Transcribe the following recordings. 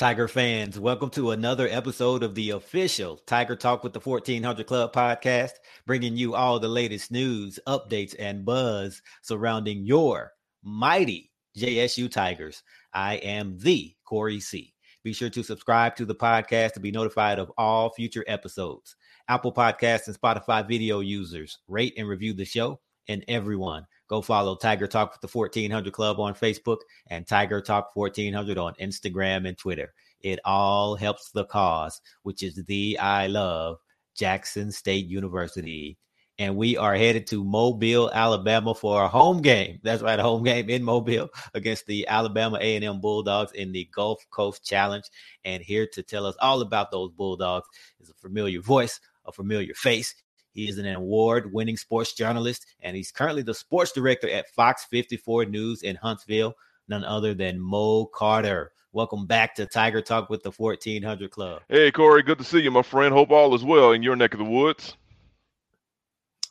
Tiger fans, welcome to another episode of the official Tiger Talk with the 1400 Club podcast, bringing you all the latest news, updates, and buzz surrounding your mighty JSU Tigers. I am the Corey C. Be sure to subscribe to the podcast to be notified of all future episodes. Apple Podcasts and Spotify video users rate and review the show, and everyone go follow Tiger Talk with the 1400 Club on Facebook and Tiger Talk 1400 on Instagram and Twitter. It all helps the cause, which is the I love Jackson State University and we are headed to Mobile, Alabama for a home game. That's right, a home game in Mobile against the Alabama A&M Bulldogs in the Gulf Coast Challenge. And here to tell us all about those Bulldogs is a familiar voice, a familiar face. He is an award-winning sports journalist, and he's currently the sports director at Fox 54 News in Huntsville. None other than Mo Carter. Welcome back to Tiger Talk with the 1400 Club. Hey, Corey, good to see you, my friend. Hope all is well in your neck of the woods.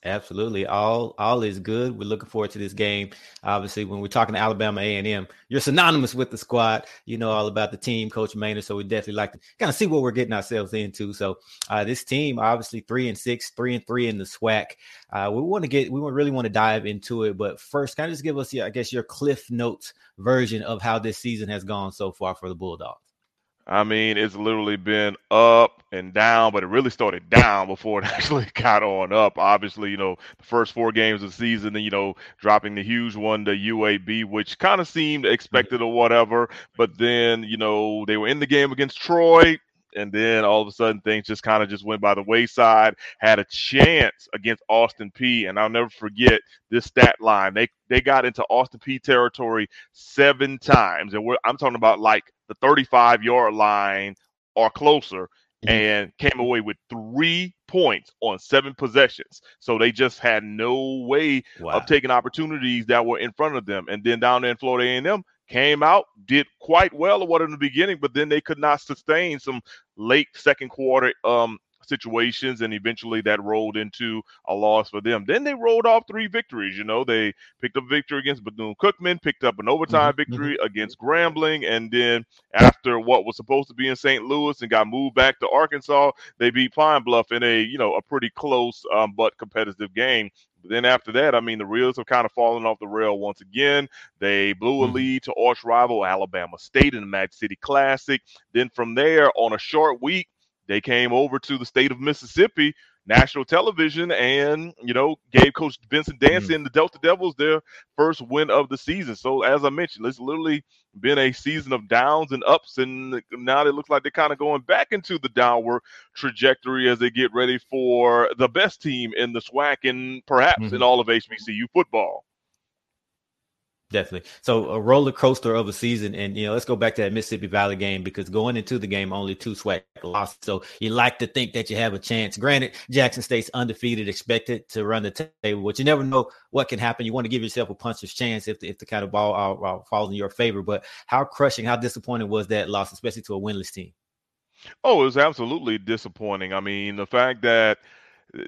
Absolutely, all all is good. We're looking forward to this game. Obviously, when we're talking to Alabama A and M, you're synonymous with the squad. You know all about the team, Coach Maynor. So we definitely like to kind of see what we're getting ourselves into. So uh, this team, obviously three and six, three and three in the SWAC. Uh, we want to get, we really want to dive into it. But first, kind of just give us, your, I guess, your Cliff Notes version of how this season has gone so far for the Bulldogs. I mean, it's literally been up and down, but it really started down before it actually got on up. Obviously, you know, the first four games of the season, then, you know, dropping the huge one to UAB, which kind of seemed expected or whatever. But then, you know, they were in the game against Troy, and then all of a sudden things just kind of just went by the wayside. Had a chance against Austin Peay, and I'll never forget this stat line. They they got into Austin Peay territory seven times, and I'm talking about like the 35 yard line or closer mm-hmm. and came away with three points on seven possessions. So they just had no way wow. of taking opportunities that were in front of them. And then down there in Florida A&M came out, did quite well at what in the beginning, but then they could not sustain some late second quarter um, situations, and eventually that rolled into a loss for them. Then they rolled off three victories. You know, they picked up a victory against Bethune Cookman, picked up an overtime mm-hmm. victory mm-hmm. against Grambling, and then after what was supposed to be in St. Louis and got moved back to Arkansas, they beat Pine Bluff in a you know a pretty close um, but competitive game. But then after that, I mean, the reels have kind of fallen off the rail once again. They blew a mm-hmm. lead to arch rival Alabama State in the Magic City Classic. Then from there, on a short week, they came over to the state of Mississippi, national television, and you know gave Coach Vincent Dancy mm-hmm. and the Delta Devils their first win of the season. So as I mentioned, it's literally been a season of downs and ups, and now it looks like they're kind of going back into the downward trajectory as they get ready for the best team in the SWAC and perhaps mm-hmm. in all of HBCU football. Definitely. So a roller coaster of a season, and you know, let's go back to that Mississippi Valley game because going into the game, only two SWAC losses. So you like to think that you have a chance. Granted, Jackson State's undefeated, expected to run the table, but you never know what can happen. You want to give yourself a puncher's chance if the, if the kind of ball uh, uh, falls in your favor. But how crushing, how disappointing was that loss, especially to a winless team? Oh, it was absolutely disappointing. I mean, the fact that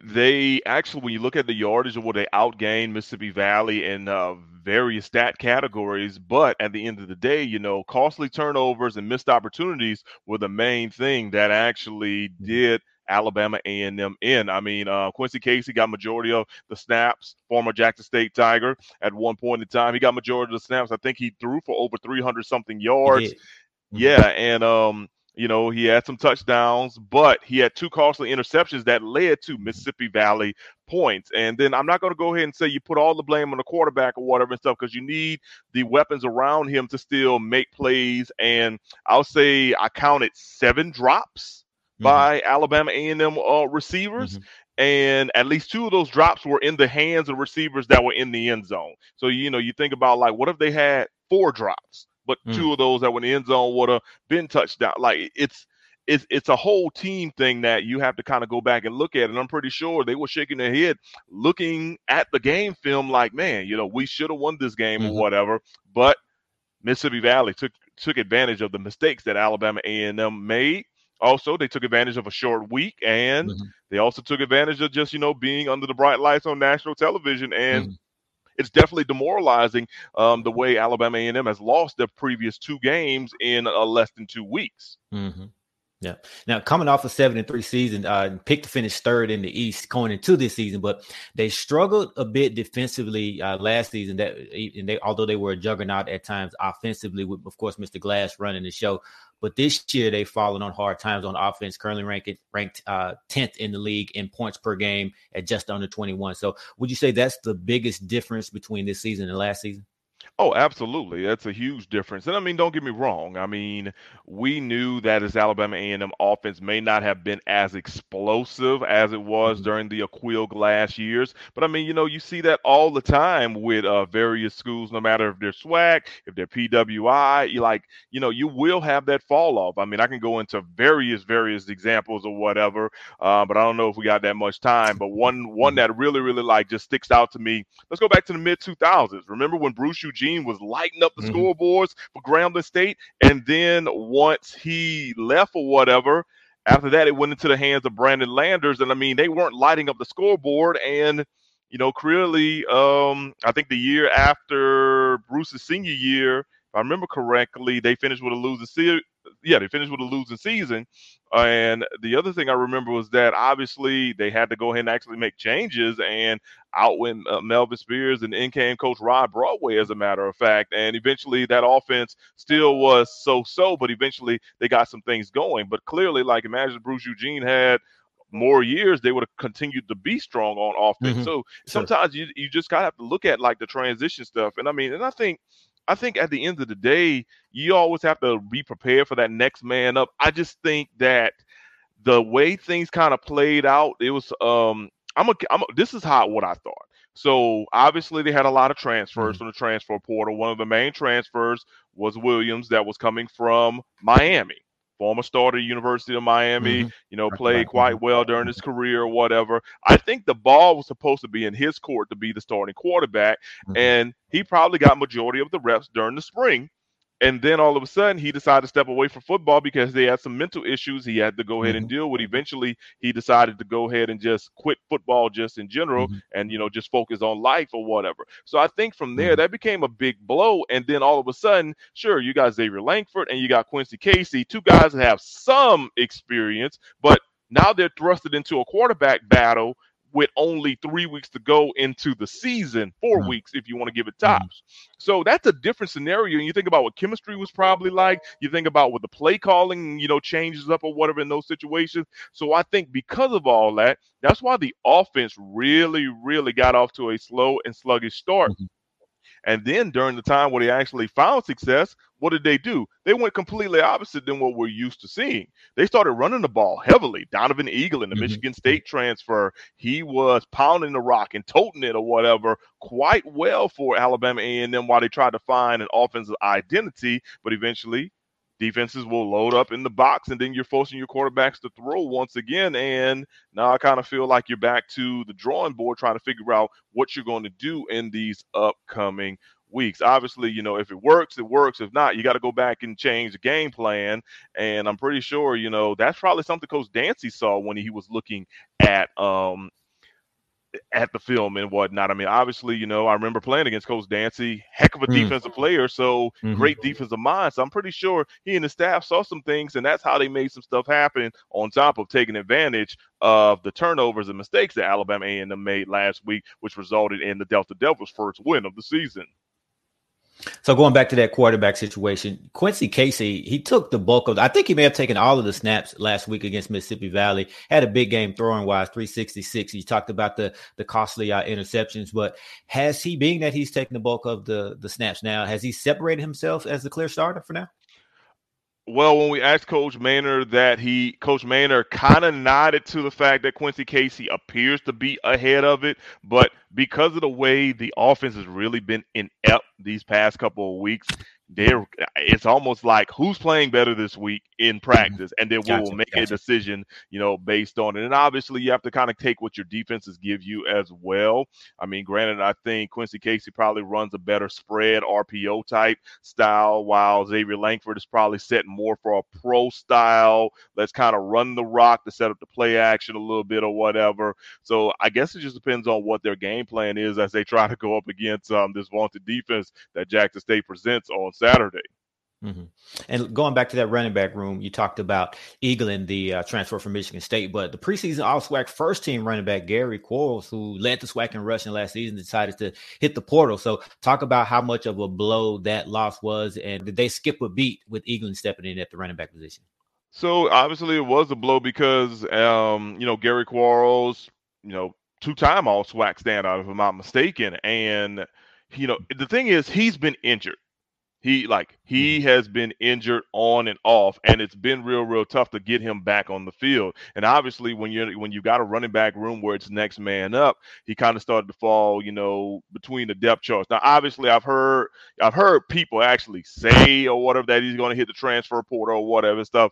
they actually, when you look at the yardage of what they outgained Mississippi Valley in uh, various stat categories, but at the end of the day, you know, costly turnovers and missed opportunities were the main thing that actually did Alabama A&M in. I mean, uh, Quincy Casey got majority of the snaps. Former Jackson State Tiger at one point in time, he got majority of the snaps. I think he threw for over 300 something yards. Mm-hmm. Yeah, and um, you know, he had some touchdowns, but he had two costly interceptions that led to Mississippi Valley points. And then I'm not going to go ahead and say you put all the blame on the quarterback or whatever and stuff because you need the weapons around him to still make plays. And I'll say I counted seven drops mm-hmm. by Alabama A&M uh, receivers. Mm-hmm. and at least two of those drops were in the hands of receivers that were in the end zone. So you know, you think about like what if they had four drops, but mm. two of those that were in the end zone would have been touchdown. Like it's it's it's a whole team thing that you have to kind of go back and look at. And I'm pretty sure they were shaking their head, looking at the game film, like, man, you know, we should have won this game mm-hmm. or whatever. But Mississippi Valley took took advantage of the mistakes that Alabama A&M made. Also, they took advantage of a short week, and mm-hmm. they also took advantage of just you know being under the bright lights on national television and. Mm-hmm it's definitely demoralizing um, the way Alabama A&M has lost their previous two games in uh, less than two weeks. Mm-hmm. Yeah. Now coming off a seven and three season, uh, picked to finish third in the East going into this season, but they struggled a bit defensively uh, last season. That and they, although they were a juggernaut at times offensively, with of course Mr. Glass running the show, but this year they've fallen on hard times on offense. Currently ranked ranked uh, tenth in the league in points per game at just under twenty one. So would you say that's the biggest difference between this season and last season? Oh, absolutely. That's a huge difference. And I mean, don't get me wrong. I mean, we knew that his Alabama A&M offense may not have been as explosive as it was mm-hmm. during the Aqeel Glass years. But I mean, you know, you see that all the time with uh, various schools, no matter if they're SWAC, if they're PWI, you like, you know, you will have that fall off. I mean, I can go into various, various examples or whatever, uh, but I don't know if we got that much time. But one, one mm-hmm. that really, really like just sticks out to me. Let's go back to the mid 2000s. Remember when Bruce Eugene was lighting up the mm-hmm. scoreboards for Grambling State. And then once he left or whatever, after that, it went into the hands of Brandon Landers. And I mean, they weren't lighting up the scoreboard. And, you know, clearly, um, I think the year after Bruce's senior year, I remember correctly, they finished with a losing series yeah, they finished with a losing season. And the other thing I remember was that obviously they had to go ahead and actually make changes and outwin uh, Melvin Spears and in came Coach Rod Broadway, as a matter of fact. And eventually that offense still was so so, but eventually they got some things going. But clearly, like imagine Bruce Eugene had more years, they would have continued to be strong on offense. Mm-hmm. So sure. sometimes you you just gotta have to look at like the transition stuff. And I mean, and I think I think at the end of the day, you always have to be prepared for that next man up. I just think that the way things kind of played out, it was um I'm a, I'm a, this is how what I thought. So obviously they had a lot of transfers mm-hmm. from the transfer portal. One of the main transfers was Williams that was coming from Miami former starter University of Miami, mm-hmm. you know, played quite well during his career or whatever. I think the ball was supposed to be in his court to be the starting quarterback, mm-hmm. and he probably got majority of the reps during the spring. And then all of a sudden, he decided to step away from football because they had some mental issues he had to go ahead mm-hmm. and deal with. Eventually, he decided to go ahead and just quit football just in general mm-hmm. and, you know, just focus on life or whatever. So I think from there, mm-hmm. that became a big blow. And then all of a sudden, sure, you got Xavier Langford and you got Quincy Casey, two guys that have some experience, but now they're thrusted into a quarterback battle with only three weeks to go into the season, 4 mm-hmm. weeks if you want to give it mm-hmm. tops. Mm-hmm. So that's a different scenario. And you think about what chemistry was probably like. You think about what the play calling, you know, changes up or whatever in those situations. So I think because of all that, that's why the offense really, really got off to a slow and sluggish start. Mm-hmm. And then during the time where they actually found success, what did they do? They went completely opposite than what we're used to seeing. They started running the ball heavily. Donovan Eaglin the mm-hmm. Michigan State transfer, he was pounding the rock and toting it or whatever quite well for Alabama A&M while they tried to find an offensive identity, but eventually defenses will load up in the box and then you're forcing your quarterbacks to throw once again and now i kind of feel like you're back to the drawing board trying to figure out what you're going to do in these upcoming weeks obviously you know if it works it works if not you got to go back and change the game plan and i'm pretty sure you know that's probably something coach dancy saw when he was looking at um at the film and whatnot. I mean, obviously, you know, I remember playing against Coach Dancy, heck of a mm. defensive player, so mm-hmm. great defensive mind. So I'm pretty sure he and the staff saw some things, and that's how they made some stuff happen. On top of taking advantage of the turnovers and mistakes that Alabama A&M made last week, which resulted in the Delta Devils' first win of the season. So going back to that quarterback situation, Quincy Casey, he took the bulk of. I think he may have taken all of the snaps last week against Mississippi Valley. Had a big game throwing wise, three sixty six. You talked about the the costly uh, interceptions, but has he, being that he's taking the bulk of the the snaps now, has he separated himself as the clear starter for now? Well, when we asked Coach Maynor that he, Coach Maynor kind of nodded to the fact that Quincy Casey appears to be ahead of it, but because of the way the offense has really been inept these past couple of weeks, there it's almost like who's playing better this week in practice and then we gotcha, will make gotcha. a decision you know based on it and obviously you have to kind of take what your defenses give you as well i mean granted i think quincy casey probably runs a better spread rpo type style while xavier langford is probably setting more for a pro style let's kind of run the rock to set up the play action a little bit or whatever so i guess it just depends on what their game plan is as they try to go up against um, this vaunted defense that jackson state presents on Saturday. Mm-hmm. And going back to that running back room, you talked about Eaglin, the uh, transfer from Michigan State, but the preseason All SWAC first team running back Gary Quarles, who led the SWAC in rushing last season, decided to hit the portal. So, talk about how much of a blow that loss was, and did they skip a beat with Eaglin stepping in at the running back position? So, obviously, it was a blow because, um, you know, Gary Quarles, you know, two-time All SWAC standout, if I'm not mistaken, and you know, the thing is, he's been injured. He like he mm-hmm. has been injured on and off, and it's been real, real tough to get him back on the field. And obviously, when you're when you got a running back room where it's next man up, he kind of started to fall, you know, between the depth charts. Now, obviously, I've heard I've heard people actually say or whatever that he's going to hit the transfer portal or whatever stuff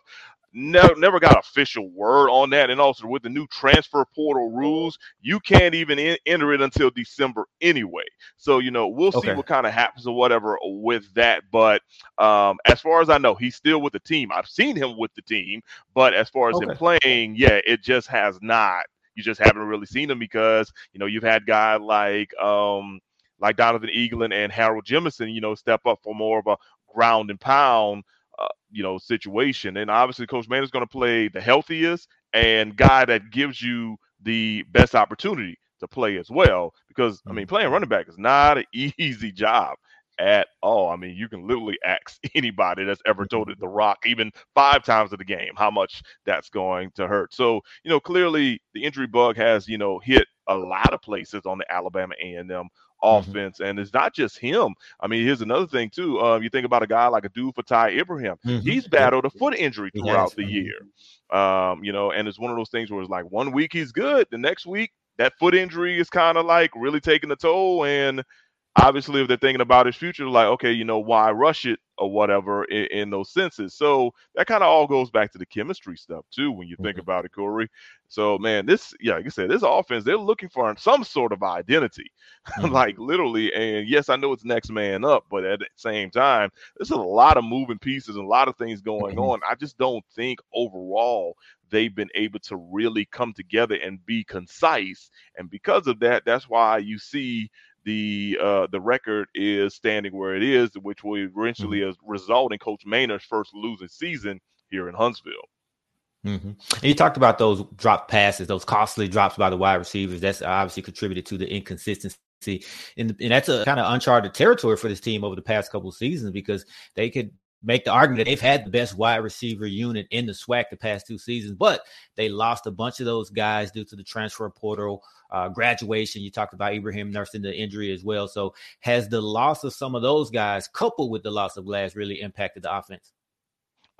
never never got official word on that. And also with the new transfer portal rules, you can't even in, enter it until December anyway. So you know we'll okay. see what kind of happens or whatever with that. But um, as far as I know, he's still with the team. I've seen him with the team, but as far as okay. him playing, yeah, it just has not. You just haven't really seen him because you know you've had guys like um like Donovan Eaglin and Harold Jemison, you know, step up for more of a ground and pound uh, you know, situation. And obviously, Coach Man is going to play the healthiest and guy that gives you the best opportunity to play as well. Because I mean, playing mm-hmm. running back is not an easy job at all. I mean, you can literally ask anybody that's ever told it the rock, even five times of the game, how much that's going to hurt. So, you know, clearly the injury bug has, you know, hit a lot of places on the Alabama A&M Mm-hmm. Offense. Mm-hmm. And it's not just him. I mean, here's another thing too. Uh, you think about a guy like a dude for Ty Ibrahim. Mm-hmm. He's battled a foot injury throughout the year. Um, you know, and it's one of those things where it's like one week he's good, the next week that foot injury is kind of like really taking a toll. And obviously if they're thinking about his future like okay you know why rush it or whatever in, in those senses so that kind of all goes back to the chemistry stuff too when you think mm-hmm. about it corey so man this yeah like i said this offense they're looking for some sort of identity mm-hmm. like literally and yes i know it's next man up but at the same time there's a lot of moving pieces and a lot of things going mm-hmm. on i just don't think overall they've been able to really come together and be concise and because of that that's why you see the uh, the record is standing where it is, which will eventually mm-hmm. result in Coach Maynor's first losing season here in Huntsville. Mm-hmm. And you talked about those drop passes, those costly drops by the wide receivers. That's obviously contributed to the inconsistency. And, and that's a kind of uncharted territory for this team over the past couple seasons because they could make the argument that they've had the best wide receiver unit in the SWAC the past two seasons, but they lost a bunch of those guys due to the transfer portal uh, graduation. You talked about Ibrahim nursing the injury as well. So has the loss of some of those guys, coupled with the loss of Glass, really impacted the offense?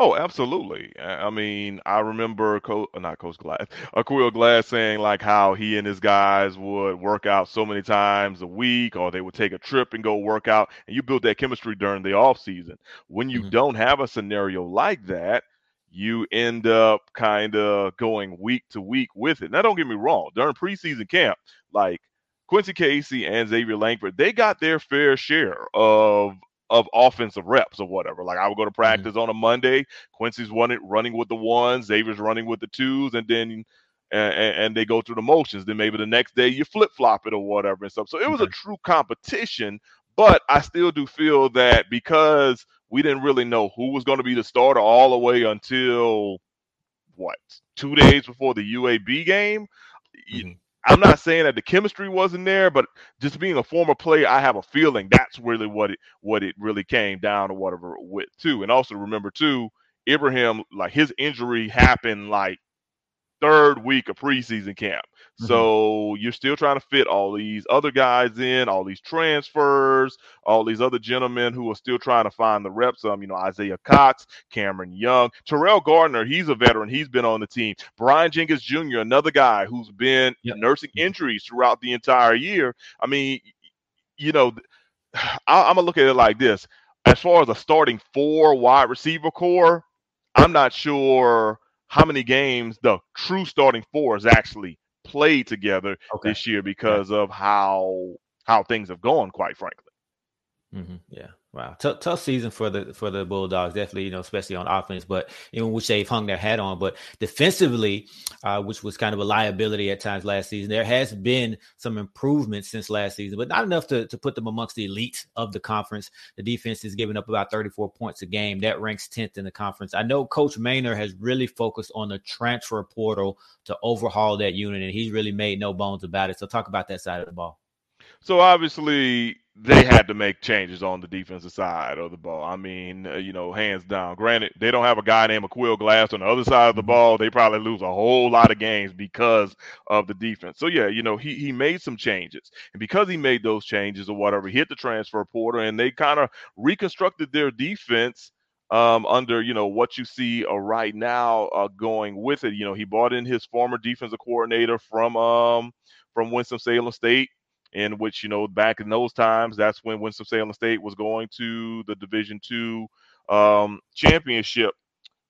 Oh, absolutely. I mean, I remember, Co- not Coach Glass, Aqeel Glass saying like how he and his guys would work out so many times a week, or they would take a trip and go work out, and you build that chemistry during the off season. When you mm-hmm. don't have a scenario like that, you end up kind of going week to week with it. Now, don't get me wrong, during preseason camp, like Quincy Casey and Xavier Langford, they got their fair share of of offensive reps or whatever. Like I would go to mm-hmm. practice mm-hmm. on a Monday, Quincy's running running with the ones, Xavier's running with the twos, and then and, and, they go through the motions. Then maybe the next day you flip flop it or whatever and stuff. So it was a true competition, but I still do feel that because we didn't really know who was going to be the starter all the way until what two days before the UAB game. Mm-hmm. I'm not saying that the chemistry wasn't there, but just being a former player, I have a feeling that's really what it what it really came down or whatever with too. And also remember too, Ibrahim, like his injury happened like third week of preseason camp. Mm-hmm. So you're still trying to fit all these other guys in, all these transfers, all these other gentlemen who are still trying to find the reps. Um, you know, Isaiah Cox, Cameron Young, Terrell Gardner, he's a veteran. He's been on the team. Brian Jenkins Jr., another guy who's been yep. nursing injuries throughout the entire year. I mean, you know, I, I'm gonna look at it like this. As far as a starting four wide receiver core, I'm not sure how many games the true starting four has actually played together okay. this year because of how how things have gone, quite frankly. Mm-hmm. Yeah. Wow, T- tough season for the for the Bulldogs, definitely. You know, especially on offense, but in which they've hung their hat on. But defensively, uh, which was kind of a liability at times last season, there has been some improvement since last season, but not enough to to put them amongst the elite of the conference. The defense is giving up about 34 points a game. That ranks 10th in the conference. I know Coach Maynor has really focused on the transfer portal to overhaul that unit, and he's really made no bones about it. So, talk about that side of the ball. So obviously they had to make changes on the defensive side of the ball. I mean, uh, you know, hands down. Granted, they don't have a guy named Aqeel Glass on the other side of the ball. They probably lose a whole lot of games because of the defense. So yeah, you know, he he made some changes, and because he made those changes or whatever, he hit the transfer portal, and they kind of reconstructed their defense. Um, under you know what you see uh, right now uh, going with it, you know he brought in his former defensive coordinator from um, from Winston Salem State, in which you know back in those times that's when Winston Salem State was going to the Division two um, championship,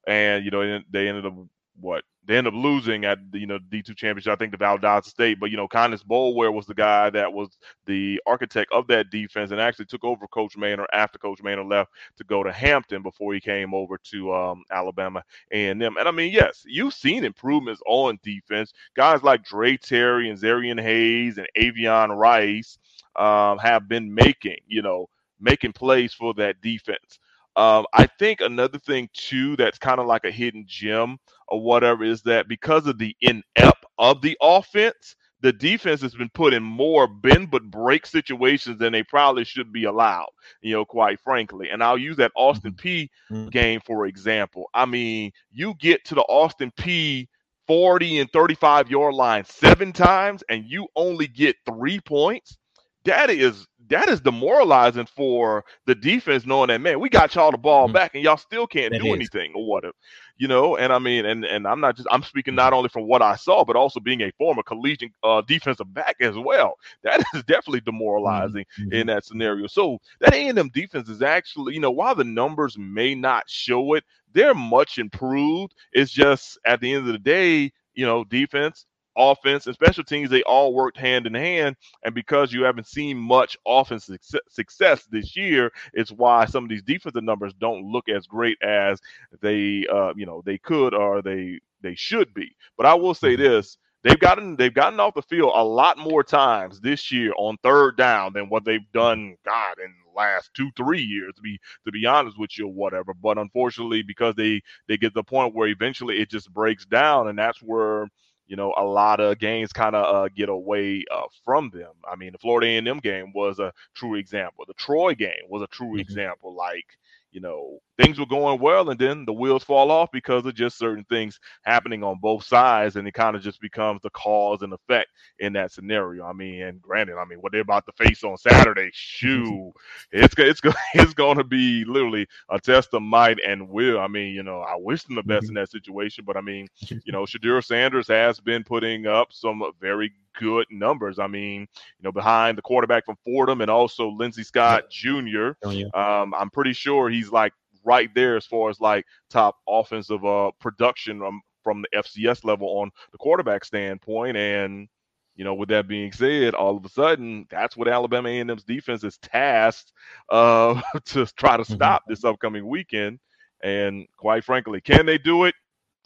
and you know they ended up what they end up losing at the you know D2 championship. I think the Valdosta State, but you know Kindness Boulware was the guy that was the architect of that defense and actually took over Coach Maynor after Coach Maynor left to go to Hampton before he came over to um, Alabama A&M. And I mean, yes, you've seen improvements on defense. Guys like Dre Terry and Zarian Hayes and Avion Rice um, have been making you know making plays for that defense. Um, I think another thing too that's kind of like a hidden gem or whatever is that because of the inept of the offense, the defense has been put in more bend but break situations than they probably should be allowed, you know, quite frankly. And I'll use that Austin Peay mm-hmm. game for example. I mean, you get to the Austin Peay 40 and 35 yard line seven times and you only get three points. That is that is demoralizing for the defense, knowing that man, we got y'all the ball mm-hmm. back and y'all still can't that do is. anything or whatever, you know. And I mean, and and I'm not just I'm speaking not only from what I saw, but also being a former collegiate uh, defensive back as well. That is definitely demoralizing mm-hmm. in that scenario. So that A&M defense is actually, you know, while the numbers may not show it, they're much improved. It's just at the end of the day, you know, defense offense and special teams, they all worked hand in hand. And because you haven't seen much offensive success this year, it's why some of these defensive numbers don't look as great as they, uh, you know, they could or they they should be. But I will say mm-hmm. this. They've gotten they've gotten off the field a lot more times this year on third down than what they've done, God, in the last two, three years, to be to be honest with you, or whatever. But unfortunately, because they they get to the point where eventually it just breaks down, and that's where you know, a lot of games kind of uh, get away uh, from them. I mean, the Florida A&M game was a true example. The Troy game was a true mm-hmm. example. Like, you know, things were going well and then the wheels fall off because of just certain things happening on both sides and it kind of just becomes the cause and effect in that scenario. I mean, and granted, I mean, what they're about to face on Saturday, shoo, it's it's it's going to be literally a test of might and will. I mean, you know, I wish them the best mm-hmm. in that situation, but I mean, you know, Shedeur Sanders has been putting up some very good numbers. I mean, you know, behind the quarterback from Fordham and also Lindsey Scott Jr. Um, I'm pretty sure he's like right there as far as like top offensive uh, production um, from the FCS level on the quarterback standpoint. And you know, with that being said, all of a sudden, that's what Alabama A&M's defense is tasked uh, to try to mm-hmm. stop this upcoming weekend. And quite frankly, can they do it?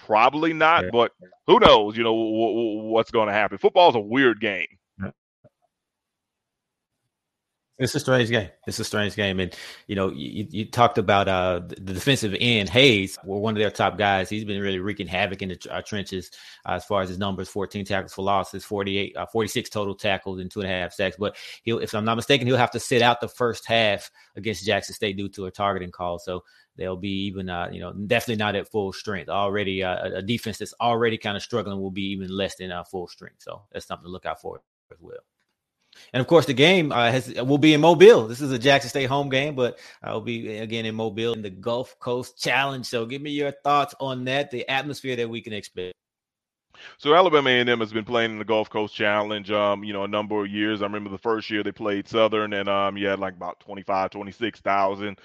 Probably not, but who knows? You know w- w- what's going to happen. Football is a weird game. It's a strange game. It's a strange game, and you know, you, you talked about uh, the defensive end Hayes, were one of their top guys. He's been really wreaking havoc in the uh, trenches uh, as far as his numbers: 14 tackles for losses, 48, uh, 46 total tackles, and two and a half sacks. But he'll, if I'm not mistaken, he'll have to sit out the first half against Jackson State due to a targeting call. So they'll be even, uh, you know, definitely not at full strength. Already, uh, a defense that's already kind of struggling will be even less than full strength. So that's something to look out for as well. And of course, the game uh, has will be in Mobile. This is a Jackson State home game, but I'll be again in Mobile in the Gulf Coast Challenge. So, give me your thoughts on that, the atmosphere that we can expect. So Alabama A&M has been playing in the Gulf Coast Challenge, um, you know, a number of years. I remember the first year they played Southern, and um, you had like about 25, 26,000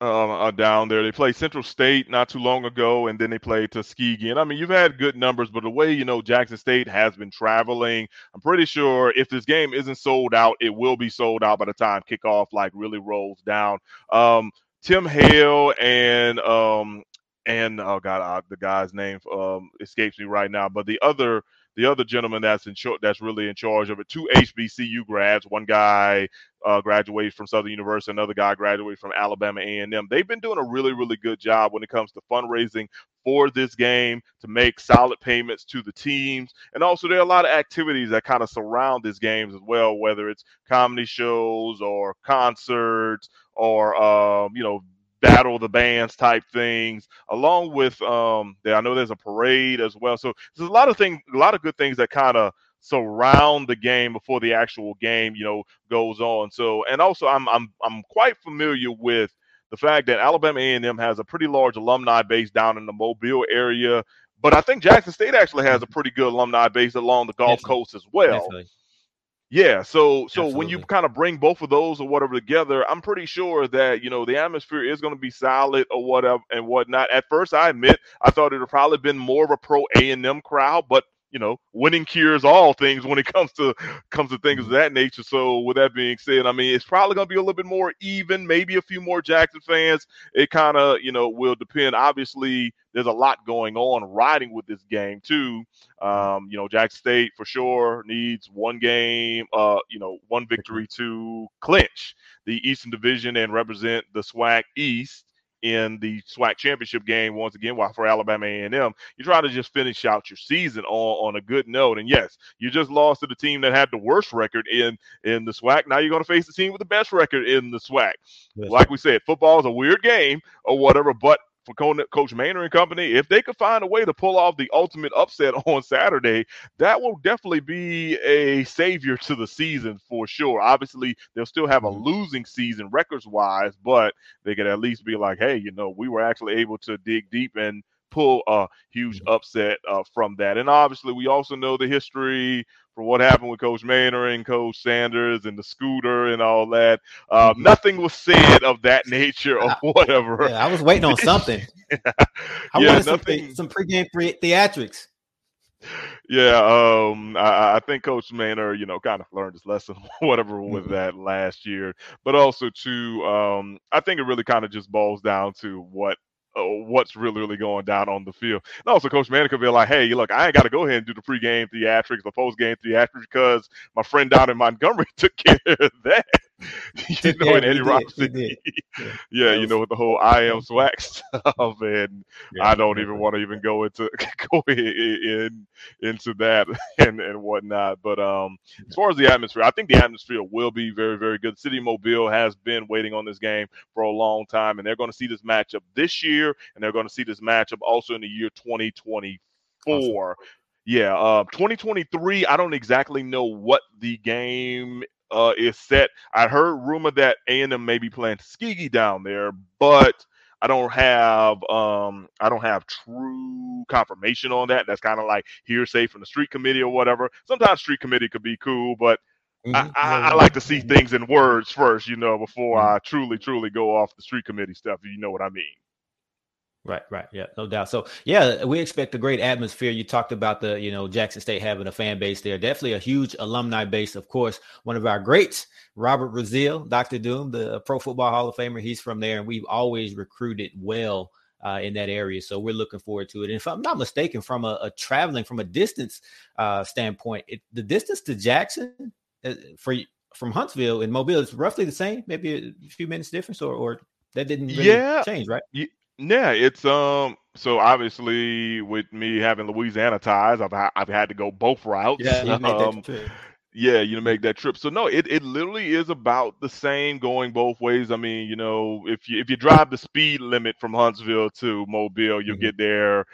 um, uh, down there. They played Central State not too long ago, and then they played Tuskegee. And I mean, you've had good numbers, but the way you know Jackson State has been traveling, I'm pretty sure if this game isn't sold out, it will be sold out by the time kickoff like really rolls down. Um, Tim Hale and um, and oh god, uh, the guy's name um, escapes me right now, but the other the other gentleman that's in charge, that's really in charge of it, two HBCU grads. One guy uh, graduated from Southern University, another guy graduated from Alabama A&M. They've been doing a really, really good job when it comes to fundraising for this game to make solid payments to the teams, and also there are a lot of activities that kind of surround this games as well, whether it's comedy shows or concerts or um, you know battle the bands type things, along with um, I know there's a parade as well. So there's a lot of things, a lot of good things that kind of surround the game before the actual game, you know, goes on. So and also I'm I'm I'm quite familiar with the fact that Alabama A&M has a pretty large alumni base down in the Mobile area. But I think Jackson State actually has a pretty good alumni base along the Gulf Definitely. Coast as well. Definitely. Yeah, so so Absolutely. when you kind of bring both of those or whatever together, I'm pretty sure that you know the atmosphere is going to be solid or whatever and whatnot. At first, I admit I thought it would probably been more of a pro A and M crowd, but you know, winning cures all things when it comes to comes to things of mm-hmm. that nature. So with that being said, I mean, it's probably going to be a little bit more even, maybe a few more Jackson fans. It kind of, you know, will depend. Obviously, there's a lot going on riding with this game too. Mm-hmm. Um, you know, Jackson State for sure needs one game, uh, you know, one victory to clinch the Eastern Division and represent the SWAC East in the SWAC championship game once again. While for Alabama A&M, you try to just finish out your season on, on a good note. And yes, you just lost to the team that had the worst record in in the SWAC. Now you're going to face the team with the best record in the SWAC. Yes. Like we said, football is a weird game or whatever, but Coach Maynor and company, if they could find a way to pull off the ultimate upset on Saturday, that will definitely be a savior to the season for sure. Obviously, they'll still have a mm-hmm. losing season records wise, but they could at least be like, hey, you know, we were actually able to dig deep and pull a huge mm-hmm. upset uh, from that. And obviously, we also know the history from what happened with Coach Maynor and Coach Sanders and the scooter and all that. Uh, mm-hmm. nothing was said of that nature or whatever. Yeah, I was waiting on something. I yeah, wanted nothing, some, some pregame theatrics. Yeah, um, I, I, think Coach Maynor, you know, kind of learned his lesson, whatever with mm-hmm. that last year. But also, too, um, I think it really kind of just boils down to what Uh, what's really, really going down on the field. And also, Coach Maynor could be like, hey, look, I ain't got to go ahead and do the pregame theatrics, the postgame theatrics, because my friend down in Montgomery took care of that. you know, yeah, and Eddie Robinson. yeah, yeah you know, with the whole I am SWAC stuff, and yeah, I don't even want to even go into go in, into that and and whatnot. But um, as far as the atmosphere, I think the atmosphere will be very, very good. City Mobile has been waiting on this game for a long time, and they're going to see this matchup this year, and they're going to see this matchup also in the year 2024. Awesome. Yeah, uh, 2023. I don't exactly know what the game uh, is set. I heard rumor that A and M may be playing Tuskegee down there, but I don't have um, I don't have true confirmation on that. That's kind of like hearsay from the street committee or whatever. Sometimes street committee could be cool, but mm-hmm. I, I, I, like to see things in words first, you know, before mm-hmm. I truly, truly go off the street committee stuff. You know what I mean? Right, right, yeah, no doubt. So, yeah, we expect a great atmosphere. You talked about the, you know, Jackson State having a fan base there. Definitely a huge alumni base. Of course, one of our greats, Robert Brazile, Dr. Doom, the Pro Football Hall of Famer. He's from there, and we've always recruited well uh, in that area. So we're looking forward to it. And if I'm not mistaken, from a, a traveling from a distance uh, standpoint, it, the distance to Jackson uh, for from Huntsville and Mobile is roughly the same, maybe a few minutes difference, or or that didn't really yeah, change, right? Yeah, it's um. So obviously, with me having Louisiana ties, I've I've had to go both routes. Yeah, you um, yeah, you know, make that trip. So no, it, it literally is about the same going both ways. I mean, you know, if you if you drive the speed limit from Huntsville to Mobile, you'll Mhm. get there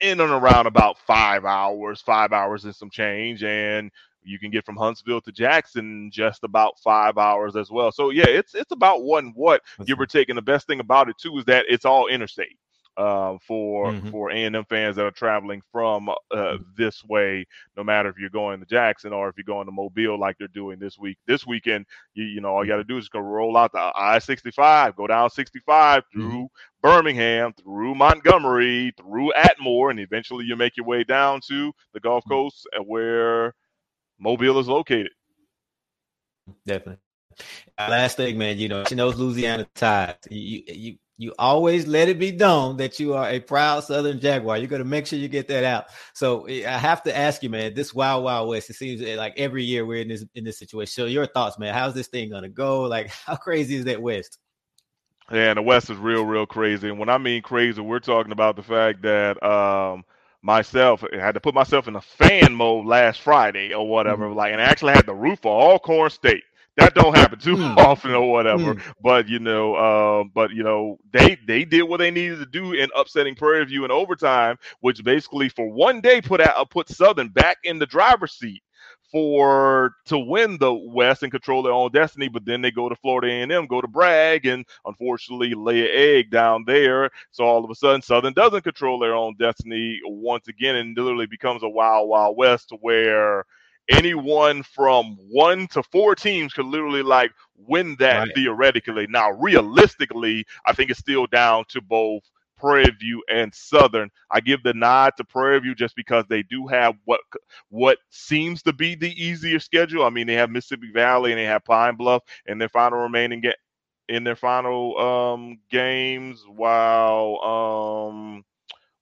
in and around about five hours, five hours and some change, and you can get from Huntsville to Jackson just about five hours as well. So yeah, it's it's about one what give or take. And the best thing about it too is that it's all interstate. Uh, for Mhm. for A and M fans that are traveling from uh, this way, no matter if you're going to Jackson or if you're going to Mobile, like they're doing this week. This weekend, you you know all you got to do is go roll out the I-65, go down 65 through Birmingham, through Montgomery, through Atmore, and eventually you make your way down to the Gulf Coast, uh, where Mobile is located. Definitely. Uh, Last thing, man, you know, she knows Louisiana ties. You, you, you, always let it be known that you are a proud Southern Jaguar. You're going to make sure you get that out. So eh, I have to ask you, man, this Wild Wild West. It seems eh, like every year we're in this in this situation. So your thoughts, man? How's this thing going to go? Like, how crazy is that West? Yeah, and the West is real, real crazy. And when I mean crazy, we're talking about the fact that um, myself I had to put myself in a fan mode last Friday or whatever, like, and I actually had the roof for Alcorn State. That don't happen too Mm. often or whatever. Mm. But you know, um, but you know, they they did what they needed to do in upsetting Prairie View in overtime, which basically for one day put out uh, put Southern back in the driver's seat for to win the West and control their own destiny. But then they go to Florida A&M, go to Bragg, and unfortunately lay an egg down there. So all of a sudden, Southern doesn't control their own destiny once again, and literally becomes a wild, wild west where anyone from one to four teams could literally like win that Right. theoretically. Now, realistically, I think it's still down to both Prairie View and Southern. I give the nod to Prairie View just because they do have what what seems to be the easier schedule. I mean, they have Mississippi Valley and they have Pine Bluff in their final remaining ga- in their final um games, while um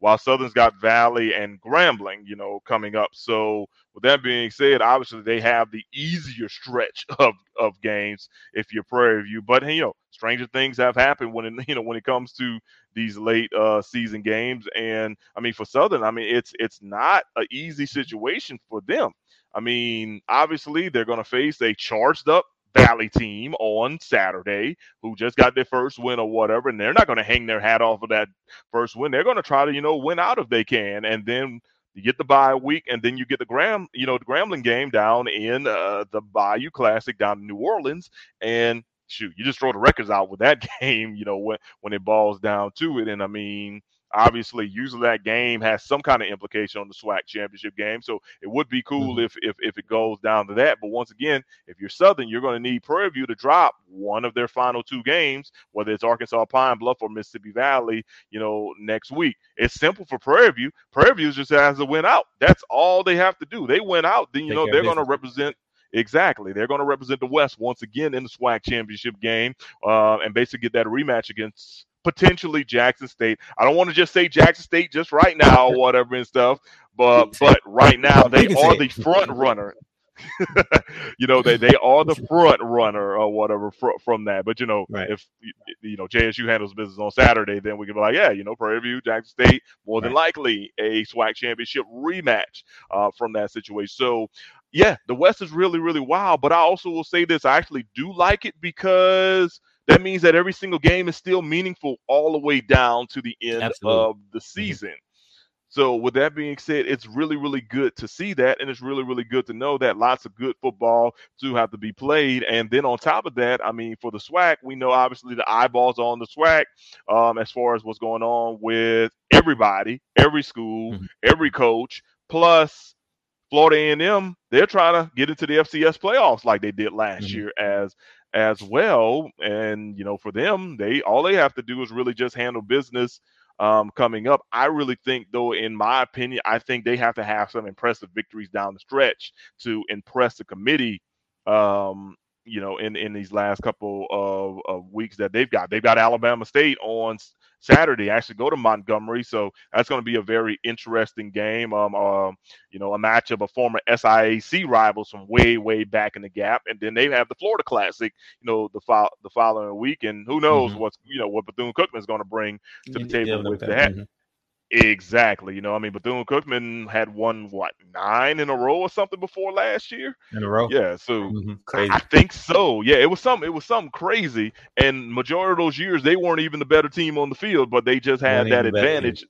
while Southern's got Valley and Grambling, you know, coming up. So with that being said, obviously they have the easier stretch of of games if you're Prairie View. But you know, stranger things have happened when it, you know when it comes to these late uh season games. And I mean for Southern, I mean it's it's not an easy situation for them. I mean, obviously they're gonna face a charged up Valley team on Saturday who just got their first win or whatever, and they're not going to hang their hat off of that first win. They're going to try to, you know, win out if they can, and then you get the bye week, and then you get the Gram, you know, the Grambling game down in uh, the Bayou Classic down in New Orleans, and shoot, you just throw the records out with that game, you know, when when it balls down to it, and I mean. Obviously, usually that game has some kind of implication on the SWAC championship game, so it would be cool Mhm. if if if it goes down to that. But once again, if you're Southern, you're going to need Prairie View to drop one of their final two games, whether it's Arkansas Pine Bluff or Mississippi Valley, you know, next week. It's simple for Prairie View. Prairie View just has to win out. That's all they have to do. They win out, then you Take know they're going to represent. Exactly, they're going to represent the West once again in the SWAC championship game, uh, and basically get that rematch against potentially Jackson State. I don't want to just say Jackson State just right now or whatever and stuff, but but right now they are the front runner. you know they they are the front runner or whatever fr- from that. But you know Right. if you know JSU handles business on Saturday, then we can be like, yeah, you know Prairie View, Jackson State, more than likely a SWAC championship rematch uh, from that situation. So yeah, the West is really really wild. But I also will say this: I actually do like it because that means that every single game is still meaningful all the way down to the end Absolutely. of the season. So with that being said, it's really, really good to see that, and it's really, really good to know that lots of good football do have to be played. And then on top of that, I mean, for the SWAC, we know obviously the eyeballs on the SWAC um, as far as what's going on with everybody, every school, Mhm. every coach, plus Florida A&M. They're trying to get into the FCS playoffs like they did last Mhm. year as as well. And you know, for them, they all they have to do is really just handle business um, coming up. I really think, though, in my opinion, I think they have to have some impressive victories down the stretch to impress the committee. Um, you know, in in these last couple of, of weeks that they've got. They've got Alabama State on Saturday. Actually, go to Montgomery, so that's going to be a very interesting game. Um, um, you know, a match of a former SIAC rivals from way, way back in the gap, and then they have the Florida Classic. You know, the fo- the following week, and who knows mm-hmm. what's you know what Bethune Cookman is going to bring to the table yeah, with that. Mm-hmm. Exactly. You know, I mean, Bethune Cookman had won what nine in a row or something before last year. In a row. Yeah. So mm-hmm. crazy. I think so. Yeah. It was something. It was something crazy. And majority of those years, they weren't even the better team on the field, but they just had that advantage.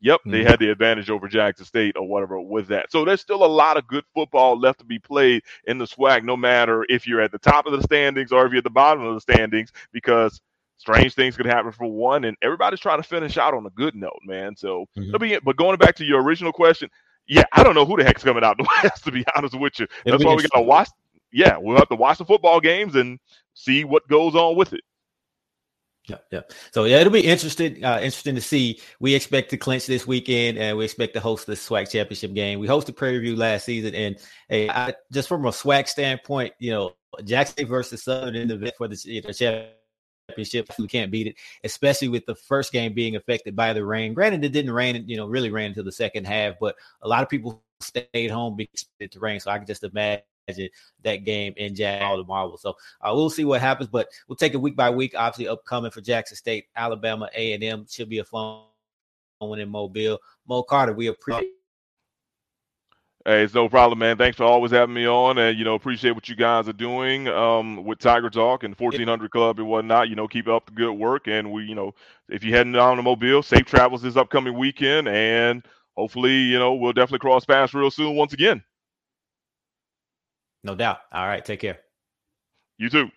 Yep, they mm-hmm. had the advantage over Jackson State or whatever with that. So there's still a lot of good football left to be played in the SWAC, no matter if you're at the top of the standings or if you're at the bottom of the standings, because strange things could happen for one, and everybody's trying to finish out on a good note, man. So mm-hmm. it'll be. But going back to your original question, yeah, I don't know who the heck's coming out the West. To be honest with you, that's why we got to watch. Yeah, we'll have to watch the football games and see what goes on with it. Yeah, yeah. So yeah, it'll be interesting. Uh, interesting to see. We expect to clinch this weekend, and we expect to host the SWAC championship game. We hosted Prairie View last season, and hey, I, just from a SWAC standpoint, you know, Jackson versus Southern in the for the you know, championship. We can't beat it, especially with the first game being affected by the rain. Granted, it didn't rain, you know, really rain until the second half, but a lot of people stayed home because it to rain. So I can just imagine that game in Jack all the. So uh, we'll see what happens, but we'll take it week by week. Obviously, upcoming for Jackson State, Alabama, A and M should be a fun one in Mobile. Mo Carter, we appreciate Hey, it's no problem, man. Thanks for always having me on, and you know, appreciate what you guys are doing um, with Tiger Talk and 1400 Club and whatnot. You know, keep up the good work, and we, you know, if you're heading down to Mobile, safe travels this upcoming weekend, and hopefully, you know, we'll definitely cross paths real soon once again. No doubt. All right, take care. You too.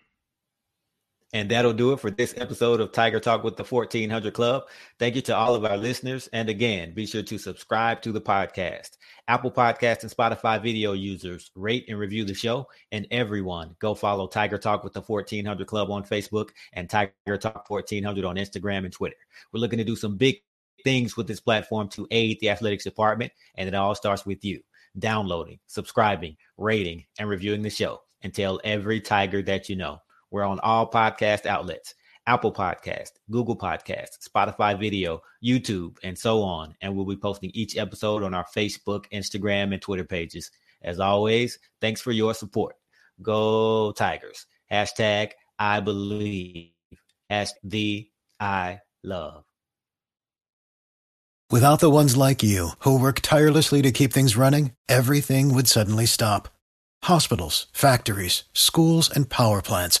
And that'll do it for this episode of Tiger Talk with the 1400 Club. Thank you to all of our listeners. And again, be sure to subscribe to the podcast. Apple Podcast and Spotify video users rate and review the show. And everyone, go follow Tiger Talk with the 1400 Club on Facebook and Tiger Talk 1400 on Instagram and Twitter. We're looking to do some big things with this platform to aid the athletics department. And it all starts with you downloading, subscribing, rating, and reviewing the show. And tell every Tiger that you know. We're on all podcast outlets Apple Podcast, Google Podcast, Spotify Video, YouTube, and so on. And we'll be posting each episode on our Facebook, Instagram, and Twitter pages. As always, thanks for your support. Go Tigers. Hashtag I believe. Hashtag the I love. Without the ones like you who work tirelessly to keep things running, everything would suddenly stop. Hospitals, factories, schools, and power plants